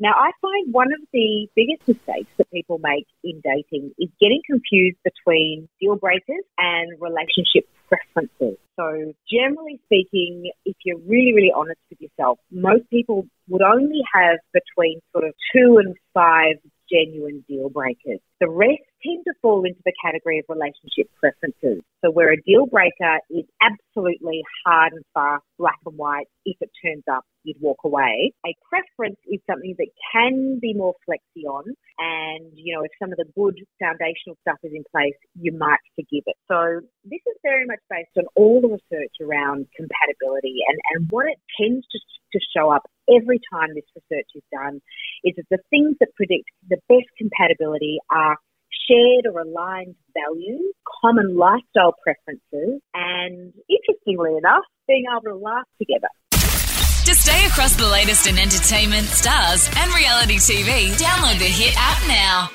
Now, I find one of the biggest mistakes that people make in dating is getting confused between deal breakers and relationship preferences. So, generally speaking, if you're really, really honest with yourself, most people would only have between sort of two and five genuine deal breakers. The rest tend to fall into the category of relationship preferences. So where a deal breaker is absolutely hard and fast, black and white, if it turns up, you'd walk away. A preference is something that can be more flexy on. And, you know, if some of the good foundational stuff is in place, you might forgive it. So this is very much based on all the research around compatibility and, and what it tends to, to show up every time this research is done is that the things that predict the best compatibility are shared or aligned values, common lifestyle preferences, and interestingly enough, being able to laugh together. To stay across the latest in entertainment, stars, and reality TV, download the Hit app now.